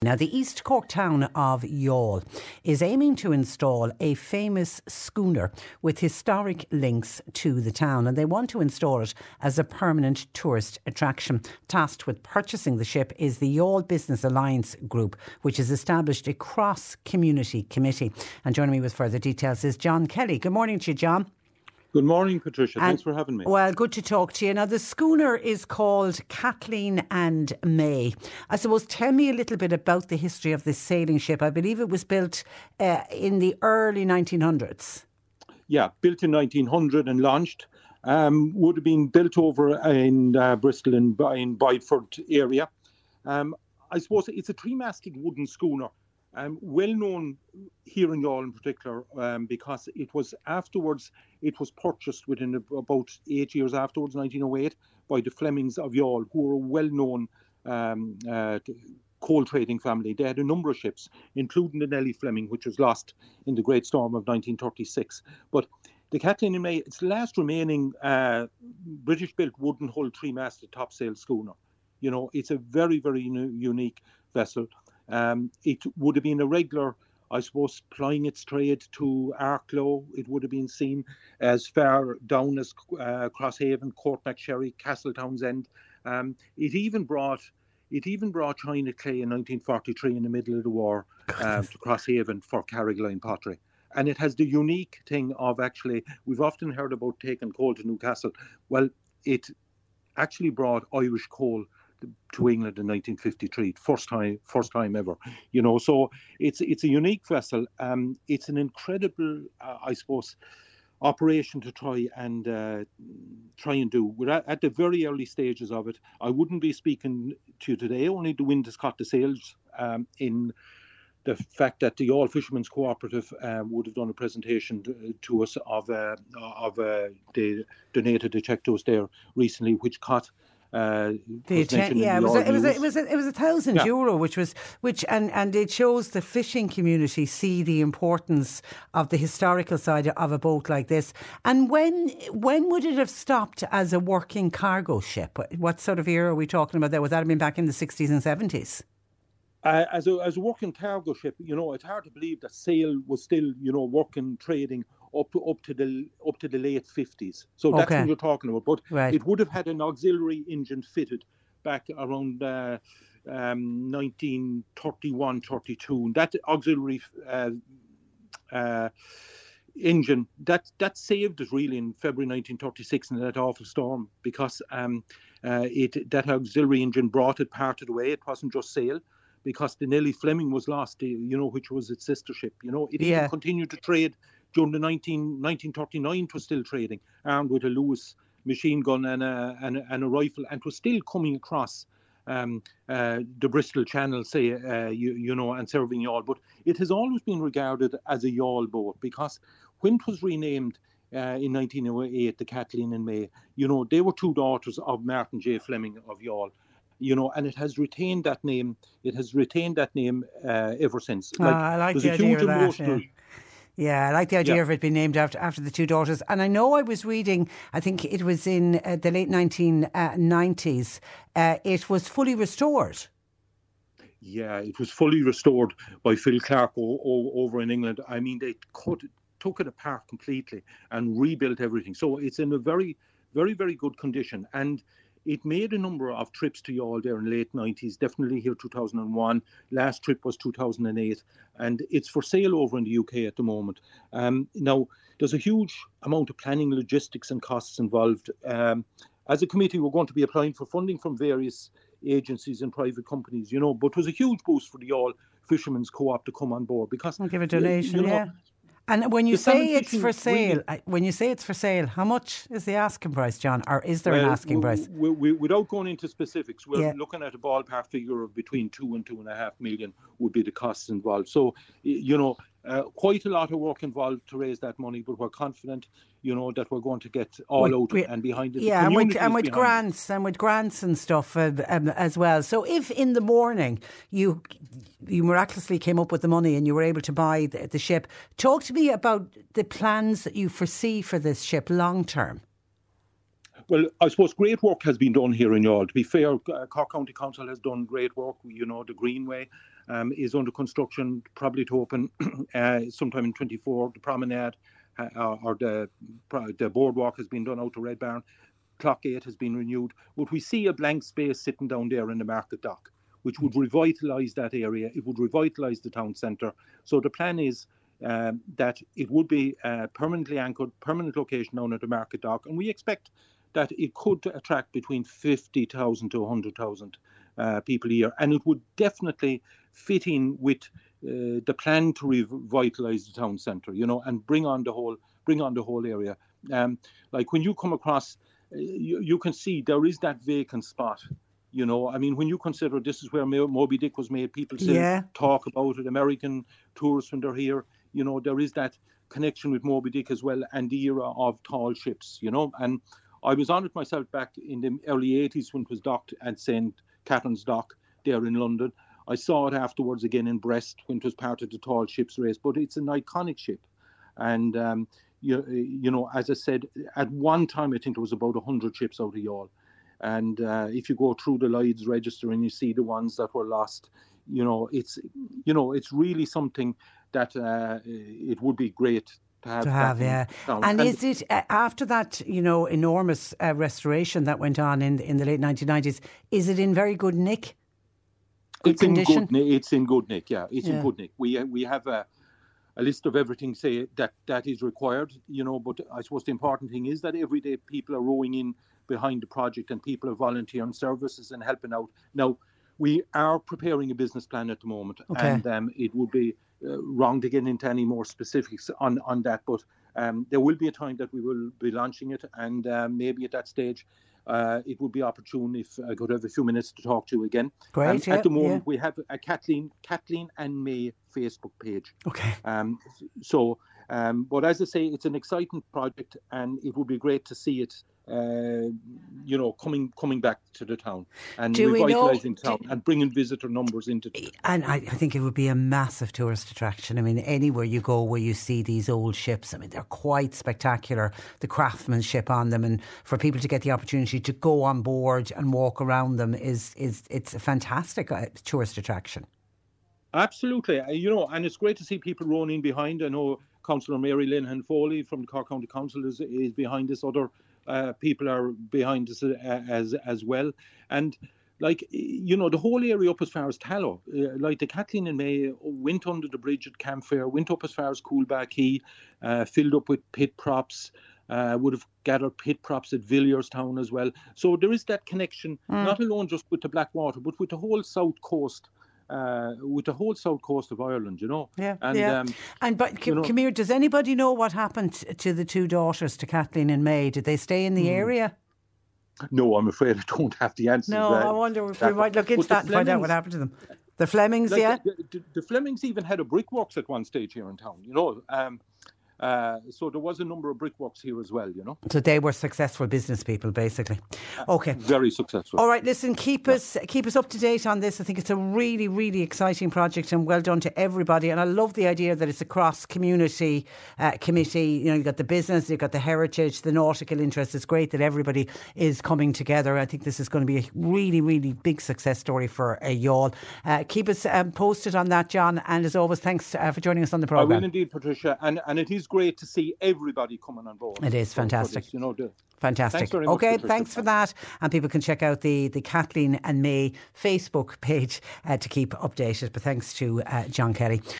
Now, the East Cork town of Youghal is aiming to install a famous schooner with historic links to the town, and they want to install it as a permanent tourist attraction. Tasked with purchasing the ship is the Youghal Business Alliance Group, which has established a cross community committee. And joining me with further details is John Kelly. Good morning to you, John. Good morning, Patricia. Thanks for having me. Well, good to talk to you. Now, the schooner is called Kathleen and May. I suppose, tell me a little bit about the history of this sailing ship. I believe it was built uh, in the early 1900s. Yeah, built in 1900 and launched. Um, would have been built over in uh, Bristol and in Bideford area. Um, I suppose it's a three-masted wooden schooner um, well known here in Youghal in particular um, because it was afterwards, it was purchased within about eight years afterwards, 1908, by the Flemings of Youghal, who were a well known um, uh, coal trading family. They had a number of ships, including the Nellie Fleming, which was lost in the Great Storm of 1936. But the Kathleen May, it's last remaining uh, British built wooden hull three masted topsail schooner. You know, it's a very, very unique vessel. Um, it would have been a regular, I suppose, plying its trade to Arklow. It would have been seen as far down as uh, Crosshaven, Courtmacsherry, Castle Townsend. Um, it even brought it even brought China Clay in 1943 in the middle of the war uh, to Crosshaven for Carrigaline pottery. And it has the unique thing of actually, we've often heard about taking coal to Newcastle. Well, it actually brought Irish coal to England in 1953, first time, first time ever. You know, so it's it's a unique vessel. Um, it's an incredible, uh, I suppose, operation to try and uh, try and do. We're at, at, the very early stages of it. I wouldn't be speaking to you today. Only the wind has caught the sails um, in the fact that the Youghal Fishermen's Cooperative um, would have done a presentation to, to us of uh, of uh, donated a check to us there recently, which caught uh, the yeah, it was, a, it was, a, it was a, it was a thousand yeah. euro, which was which and and it shows the fishing community see the importance of the historical side of a boat like this. And when when would it have stopped as a working cargo ship? What sort of era are we talking about there? Would that have been back in the sixties and seventies? Uh, as a as a working cargo ship, you know, it's hard to believe that sail was still, you know, working trading up to up to the up to the late fifties. So that's okay. what you're talking about. But right. it would have had an auxiliary engine fitted back around uh, um, 1931, 32. And That auxiliary uh, uh, engine that that saved us really in February 1936 in that awful storm because um, uh, it that auxiliary engine brought it part of the way. It wasn't just sail because the Nellie Fleming was lost, you know, which was its sister ship. You know, it yeah. continued to trade during the 19, 1939 it was still trading, armed with a Lewis machine gun and a, and a, and a rifle, and was still coming across um, uh, the Bristol Channel, say, uh, you, you know, and serving Youghal. But it has always been regarded as a Youghal boat because when it was renamed uh, in 1908, the Kathleen and May, you know, they were two daughters of Martin J. Fleming of Youghal. you know, and it has retained that name. It has retained that name uh, ever since. Like, oh, I like the idea of that. Yeah. Yeah, I like the idea yeah. of it being named after after the two daughters. And I know I was reading, I think it was in uh, the late 1990s, uh, it was fully restored. Yeah, it was fully restored by Phil Clark o- o- over in England. I mean, they cut, took it apart completely and rebuilt everything. So it's in a very, very, very good condition. And it made a number of trips to Youghal there in the late 90s, definitely here 2001. Last trip was 2008, and it's for sale over in the UK at the moment. Um, now, there's a huge amount of planning, logistics, and costs involved. Um, as a committee, we're going to be applying for funding from various agencies and private companies, you know, but it was a huge boost for the Youghal Fishermen's Co-op to come on board because I'll give a donation, you know, yeah. And when you the say it's for sale, really, uh, when you say it's for sale, how much is the asking price, John, or is there well, an asking price? We, we, without going into specifics, we're yeah. looking at a ballpark figure of between two and two and a half million would be the costs involved. So, you know, uh, quite a lot of work involved to raise that money, but we're confident, you know, that we're going to get all out we, and behind it. Yeah, and with, and with grants it. and with grants and stuff uh, um, as well. So if in the morning you you miraculously came up with the money and you were able to buy the, the ship, talk to me about the plans that you foresee for this ship long term. Well, I suppose great work has been done here in Youghal. To be fair, uh, Cork County Council has done great work. You know, the Greenway um, is under construction, probably to open uh, sometime in 24. The promenade uh, or the the boardwalk has been done out to Red Barn. Clock Gate has been renewed, but we see a blank space sitting down there in the market dock, which would revitalise that area. It would revitalise the town centre. So the plan is um, that it would be a permanently anchored, permanent location down at the market dock, and we expect that it could attract between 50,000 to 100,000 uh, people here, and it would definitely fit in with uh, the plan to revitalise the town centre, you know, and bring on the whole bring on the whole area. Um, like when you come across, uh, you, you can see there is that vacant spot. You know, I mean, when you consider this is where Moby Dick was made, people still yeah. talk about it. American tourists when they're here, you know, there is that connection with Moby Dick as well, and the era of tall ships. You know, and I was on it myself back in the early 80s when it was docked at St. Catherine's Dock there in London. I saw it afterwards again in Brest when it was part of the tall ships race, but it's an iconic ship. And, um, you, you know, as I said, at one time, I think there was about 100 ships out of Youghal. And uh, if you go through the Lloyd's register and you see the ones that were lost, you know, it's, you know, it's really something that uh, it would be great to have. To have, yeah. And, and, is it uh, after that, you know, enormous uh, restoration that went on in in the late 1990s? Is it in very good nick? Good it's condition? in good. It's in good nick. Yeah, it's yeah. in good nick. We uh, we have a a list of everything say that that is required. You know, but I suppose the important thing is that every day people are rowing in behind the project and people are volunteering services and helping out. Now we are preparing a business plan at the moment, okay. and um, it would be wrong to get into any more specifics on on that. But um, there will be a time that we will be launching it, and uh, maybe at that stage. Uh, it would be opportune if I could have a few minutes to talk to you again. Great. Yeah, at the moment, yeah. we have a Kathleen Kathleen and May Facebook page. Okay. Um, so, um, but as I say, it's an exciting project, and it would be great to see it uh, you know, coming coming back to the town and do revitalising town do, and bringing visitor numbers into. The and I, I, think it would be a massive tourist attraction. I mean, anywhere you go where you see these old ships, I mean, they're quite spectacular. The craftsmanship on them, and for people to get the opportunity to go on board and walk around them is is it's a fantastic uh, tourist attraction. Absolutely, uh, you know, and it's great to see people running behind. I know Councillor Mary Linehan Foley from the Cork County Council is, is behind this. Other uh, people are behind us uh, as as well, and like you know the whole area up as far as Tallow, uh, like the Kathleen and May went under the bridge at Camphire, went up as far as Coolbag Quay, uh, filled up with pit props. Uh, would have gathered pit props at Villierstown as well. So there is that connection, mm. not alone just with the Blackwater, but with the whole south coast uh, with the whole south coast of Ireland, you know. Yeah, and, yeah. Um, and but you know, come here, does anybody know what happened to the two daughters, to Kathleen and May? Did they stay in the hmm. area? No, I'm afraid I don't have the answer. No, I wonder if we might look into that and find out what happened to them. The Flemings, like yeah. The, the, the, Flemings even had a brickworks at one stage here in town. You know, um, uh, so there was a number of brickworks here as well, you know. So they were successful business people, basically. Uh, okay, very successful. All right, listen, keep yeah. us keep us up to date on this. I think it's a really, really exciting project, and well done to everybody. And I love the idea that it's a cross community uh, committee. You know, you've got the business, you've got the heritage, the nautical interest. It's great that everybody is coming together. I think this is going to be a really, really big success story for uh, all. Uh, keep us um, posted on that, John. And as always, thanks uh, for joining us on the program. I will indeed, Patricia, and and it is great to see everybody coming on board. It is fantastic. This, you know, the, Fantastic. Thanks okay, much, thanks for that. And people can check out the, the Kathleen and May Facebook page uh, to keep updated. But thanks to uh, John Kelly.